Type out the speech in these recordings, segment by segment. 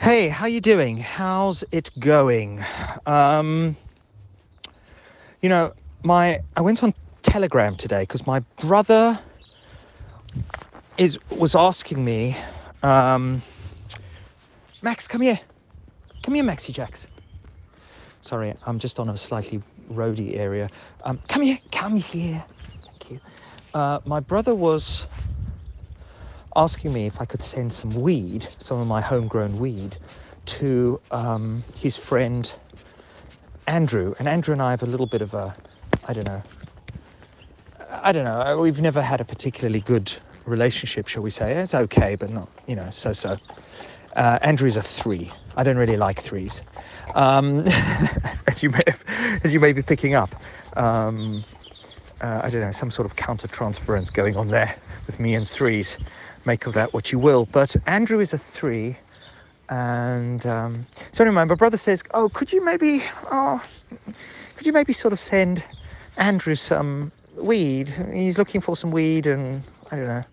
Hey, how you doing? How's it going? Um, you know, my I went on Telegram today because my brother is was asking me, um, Max, come here, come here, Maxie Jacks. Sorry, I'm just on a slightly roady area. Um, come here, come here. Thank you. Uh, my brother was asking me if I could send some weed, some of my homegrown weed, to um, his friend Andrew. And Andrew and I have a little bit of a, I don't know, I don't know, we've never had a particularly good relationship, shall we say. It's okay, but not, you know, so so. Uh, Andrew is a three. I don't really like threes, um, as you may as you may be picking up. Um, uh, I don't know, some sort of counter transference going on there with me and threes make of that what you will. But Andrew is a three. And um, so anyway, my brother says, "Oh, could you maybe, oh, could you maybe sort of send Andrew some weed? He's looking for some weed, and I don't know,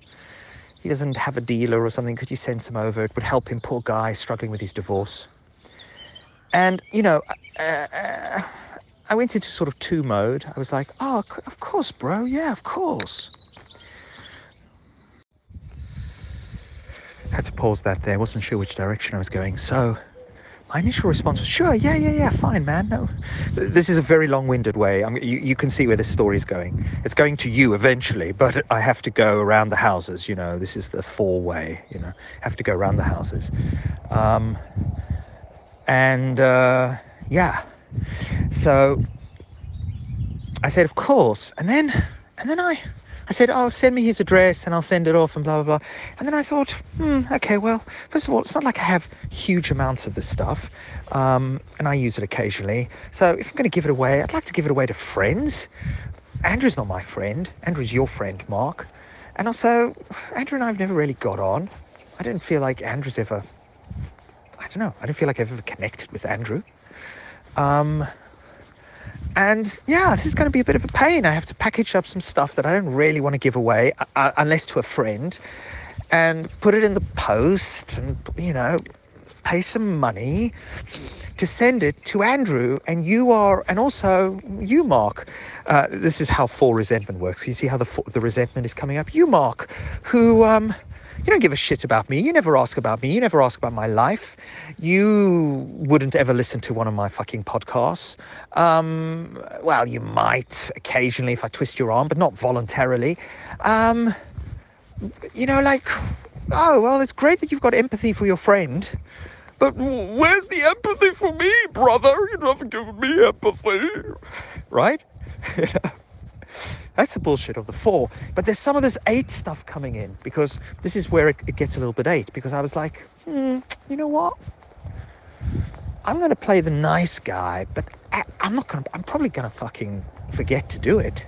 he doesn't have a dealer or something. Could you send some over? It would help him, poor guy, struggling with his divorce." And you know, uh, uh, I went into sort of two mode. I was like, "Oh, of course, bro. Yeah, of course." had to pause that there. Wasn't sure which direction I was going. So my initial response was, "Sure, yeah, yeah, yeah, fine, man. No, this is a very long-winded way. I you, you can see where this story is going. It's going to you eventually, but I have to go around the houses. You know, this is the four-way. You know, have to go around the houses, um, and uh, yeah. So I said, of course, and then and then I I said, oh, send me his address and I'll send it off and blah, blah, blah. And then I thought, hmm, okay, well, first of all, it's not like I have huge amounts of this stuff um, and I use it occasionally. So if I'm going to give it away, I'd like to give it away to friends. Andrew's not my friend. Andrew's your friend, Mark. And also, Andrew and I have never really got on. I didn't feel like Andrew's ever, I don't know, I didn't feel like I've ever connected with Andrew. Um, and yeah, this is going to be a bit of a pain. I have to package up some stuff that I don't really want to give away, uh, uh, unless to a friend, and put it in the post and, you know, pay some money to send it to Andrew. And you are, and also you, Mark. Uh, this is how full resentment works. You see how the, the resentment is coming up? You, Mark, who, um, you don't give a shit about me. You never ask about me. You never ask about my life. You wouldn't ever listen to one of my fucking podcasts. Um, well, you might occasionally if I twist your arm, but not voluntarily. Um, you know, like, oh, well, it's great that you've got empathy for your friend. But where's the empathy for me, brother? You haven't given me empathy. Right? That's the bullshit of the four. But there's some of this eight stuff coming in because this is where it, it gets a little bit eight. Because I was like, hmm, you know what? I'm going to play the nice guy, but I, I'm not going to, I'm probably going to fucking forget to do it.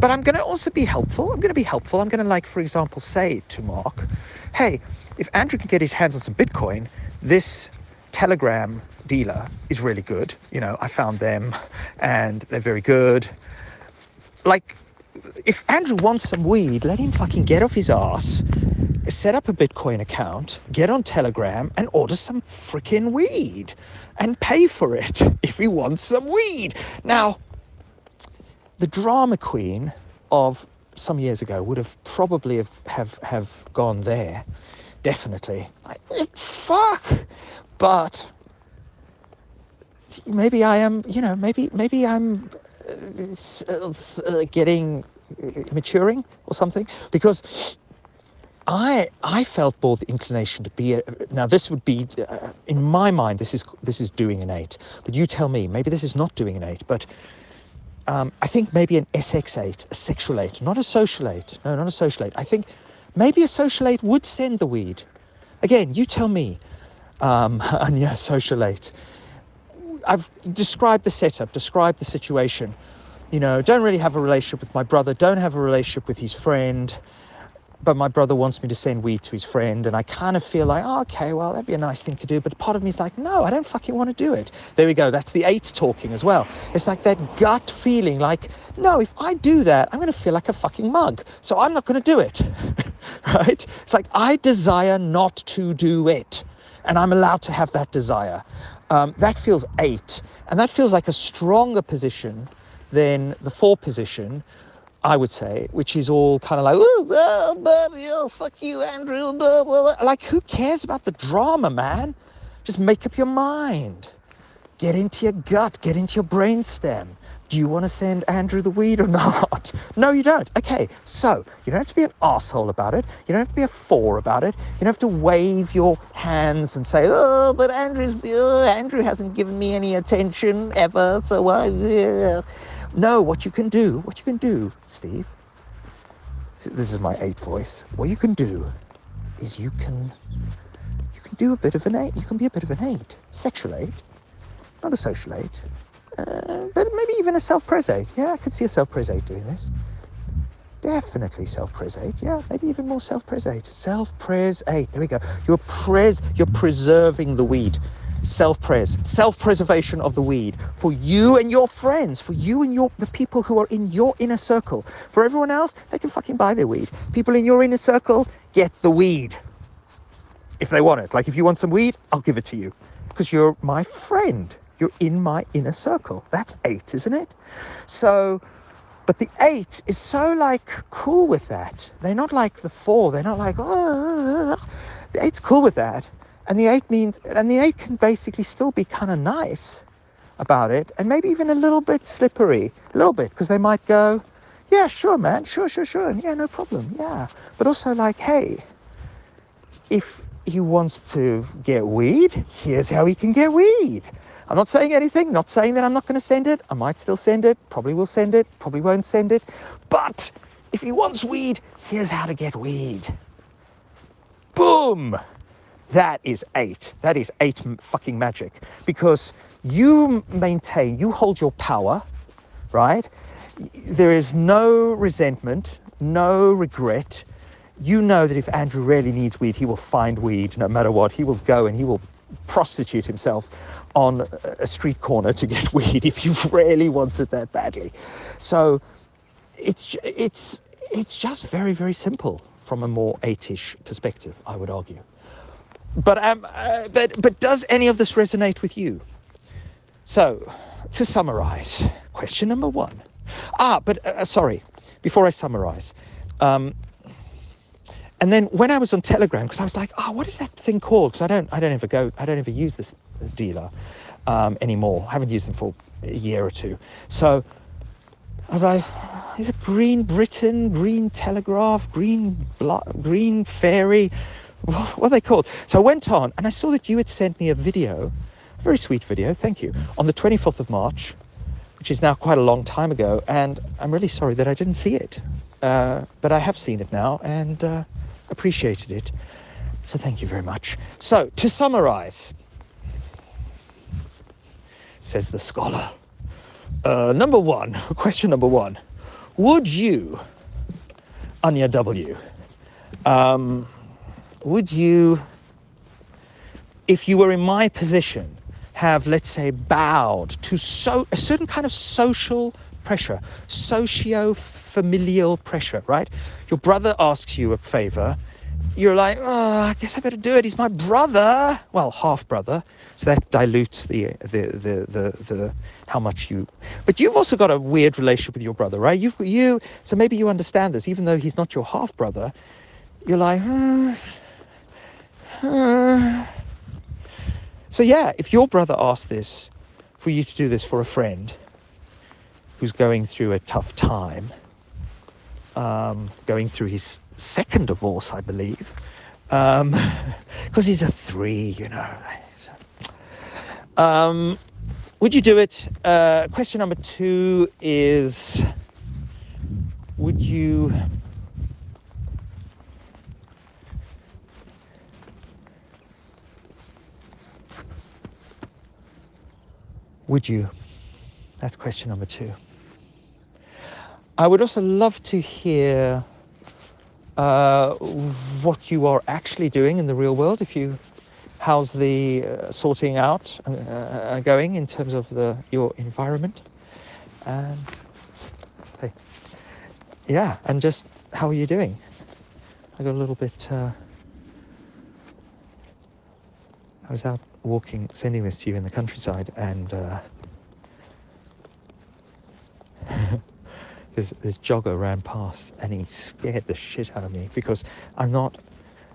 But I'm going to also be helpful. I'm going to be helpful. I'm going to, like, for example, say to Mark, hey, if Andrew can get his hands on some Bitcoin, this Telegram dealer is really good. You know, I found them and they're very good. Like, if Andrew wants some weed, let him fucking get off his ass, set up a Bitcoin account, get on Telegram, and order some freaking weed and pay for it if he wants some weed. Now, the drama queen of some years ago would have probably have, have, have gone there, definitely. Fuck! But maybe I am, you know, maybe maybe I'm uh, uh, getting maturing or something? Because I I felt more the inclination to be a, now this would be uh, in my mind this is this is doing an eight. But you tell me maybe this is not doing an eight but um, I think maybe an SX eight a sexual eight not a social eight. No not a social eight. I think maybe a social eight would send the weed. Again you tell me um, yeah social eight. I've described the setup described the situation you know, don't really have a relationship with my brother, don't have a relationship with his friend, but my brother wants me to send weed to his friend, and I kind of feel like, oh, okay, well, that'd be a nice thing to do. But part of me is like, no, I don't fucking want to do it. There we go. That's the eight talking as well. It's like that gut feeling like, no, if I do that, I'm going to feel like a fucking mug. So I'm not going to do it. right? It's like, I desire not to do it. and I'm allowed to have that desire. Um, that feels eight, and that feels like a stronger position than the four position, I would say, which is all kind of like, oh, oh, oh, fuck you, Andrew. Blah, blah, blah. Like, who cares about the drama, man? Just make up your mind. Get into your gut, get into your brainstem. Do you want to send Andrew the weed or not? No, you don't. Okay, so you don't have to be an asshole about it. You don't have to be a four about it. You don't have to wave your hands and say, "Oh, but Andrew's uh, Andrew hasn't given me any attention ever." So I. Uh. No, what you can do, what you can do, Steve. This is my eight voice. What you can do is you can you can do a bit of an eight. You can be a bit of an eight, sexual eight not a social eight, uh, but maybe even a self-pres eight. Yeah, I could see a self-pres eight doing this. Definitely self-pres eight. Yeah, maybe even more self-pres eight. Self-pres eight. There we go. You're pres. You're preserving the weed. Self-pres, self-preservation of the weed for you and your friends, for you and your the people who are in your inner circle. For everyone else, they can fucking buy their weed. People in your inner circle get the weed if they want it. Like if you want some weed, I'll give it to you because you're my friend. You're in my inner circle. That's eight, isn't it? So, but the eight is so like cool with that. They're not like the four. They're not like, oh, oh, oh, oh. the eight's cool with that. And the eight means, and the eight can basically still be kind of nice about it and maybe even a little bit slippery, a little bit, because they might go, yeah, sure, man, sure, sure, sure. And yeah, no problem. Yeah. But also like, hey, if he wants to get weed, here's how he can get weed. I'm not saying anything, not saying that I'm not going to send it. I might still send it, probably will send it, probably won't send it. But if he wants weed, here's how to get weed. Boom! That is eight. That is eight fucking magic. Because you maintain, you hold your power, right? There is no resentment, no regret. You know that if Andrew really needs weed, he will find weed no matter what. He will go and he will prostitute himself on a street corner to get weed if he really wants it that badly. So it's it's it's just very very simple from a more eightish perspective, I would argue. But um, uh, but but does any of this resonate with you? So to summarize, question number one. Ah, but uh, uh sorry, before I summarize. Um, and then when I was on Telegram, because I was like, oh, what is that thing called? Because I don't, I don't ever go, I don't ever use this dealer um, anymore. I haven't used them for a year or two. So I was like, is it Green Britain, Green Telegraph, Green Blo- Green Fairy? What are they called? So I went on and I saw that you had sent me a video, a very sweet video, thank you, on the 24th of March, which is now quite a long time ago. And I'm really sorry that I didn't see it. Uh, but I have seen it now and uh, appreciated it. So thank you very much. So to summarize, says the scholar. Uh, number one, question number one. Would you, Anya W., um, would you, if you were in my position, have, let's say, bowed to so, a certain kind of social pressure, socio familial pressure, right? Your brother asks you a favor. You're like, oh, I guess I better do it. He's my brother. Well, half brother. So that dilutes the, the, the, the, the, how much you. But you've also got a weird relationship with your brother, right? You've, you, so maybe you understand this, even though he's not your half brother. You're like, uh, so yeah, if your brother asked this for you to do this for a friend who's going through a tough time, um, going through his second divorce, I believe, because um, he's a three, you know. Um, would you do it? Uh, question number two is Would you. Would you? That's question number two. I would also love to hear uh, what you are actually doing in the real world. If you, how's the uh, sorting out uh, uh going in terms of the your environment, and hey, yeah, and just how are you doing? I got a little bit. Uh, I was out walking, sending this to you in the countryside, and uh, this, this jogger ran past, and he scared the shit out of me because I'm not,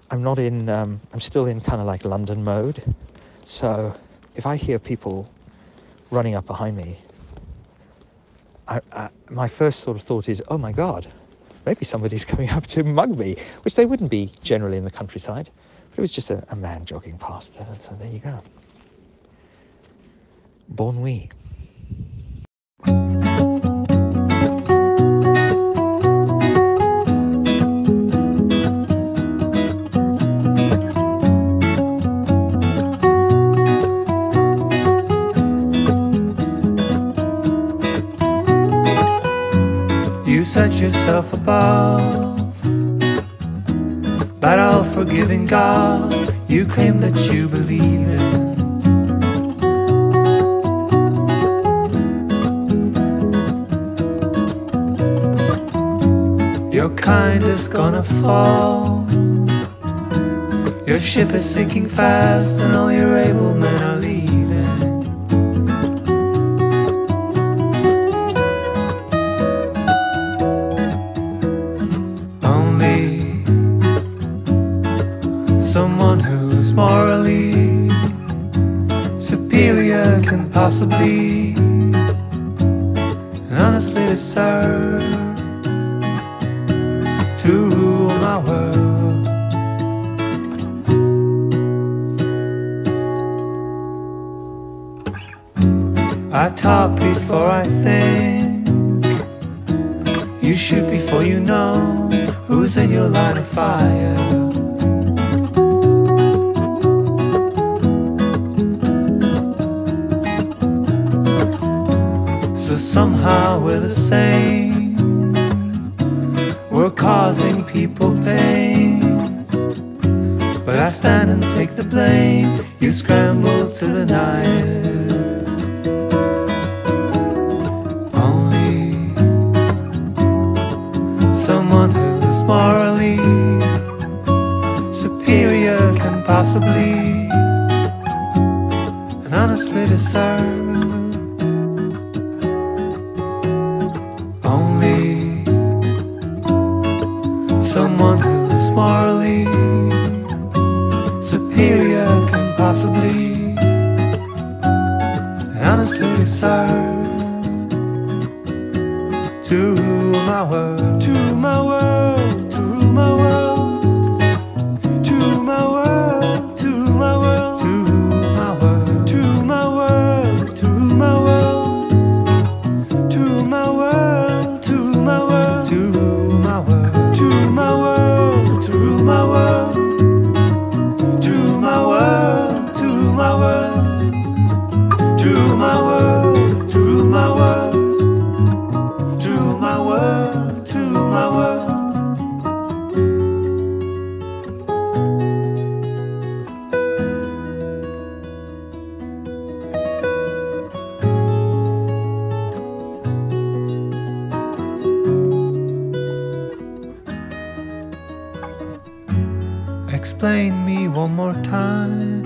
I'm not in, um, I'm still in kind of like London mode. So if I hear people running up behind me, I, I, my first sort of thought is, oh my god, maybe somebody's coming up to mug me, which they wouldn't be generally in the countryside. It was just a, a man jogging past. So there you go. Bon nuit. You set yourself above forgiving God you claim that you believe in. Your kind is gonna fall. Your ship is sinking fast, and all your able men someone who's morally superior can possibly and honestly deserve to rule my world. I talk before I think. You shoot before you know who's in your line of fire. So somehow we're the same. We're causing people pain. But I stand and take the blame. You scramble to the night. Only someone who's morally superior can possibly and honestly deserve honestly deserve to my world, to my world, Explain me one more time.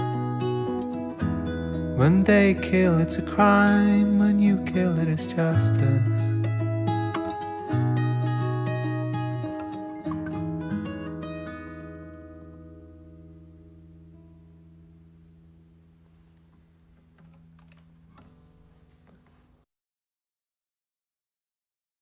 When they kill, it's a crime. When you kill, it is justice.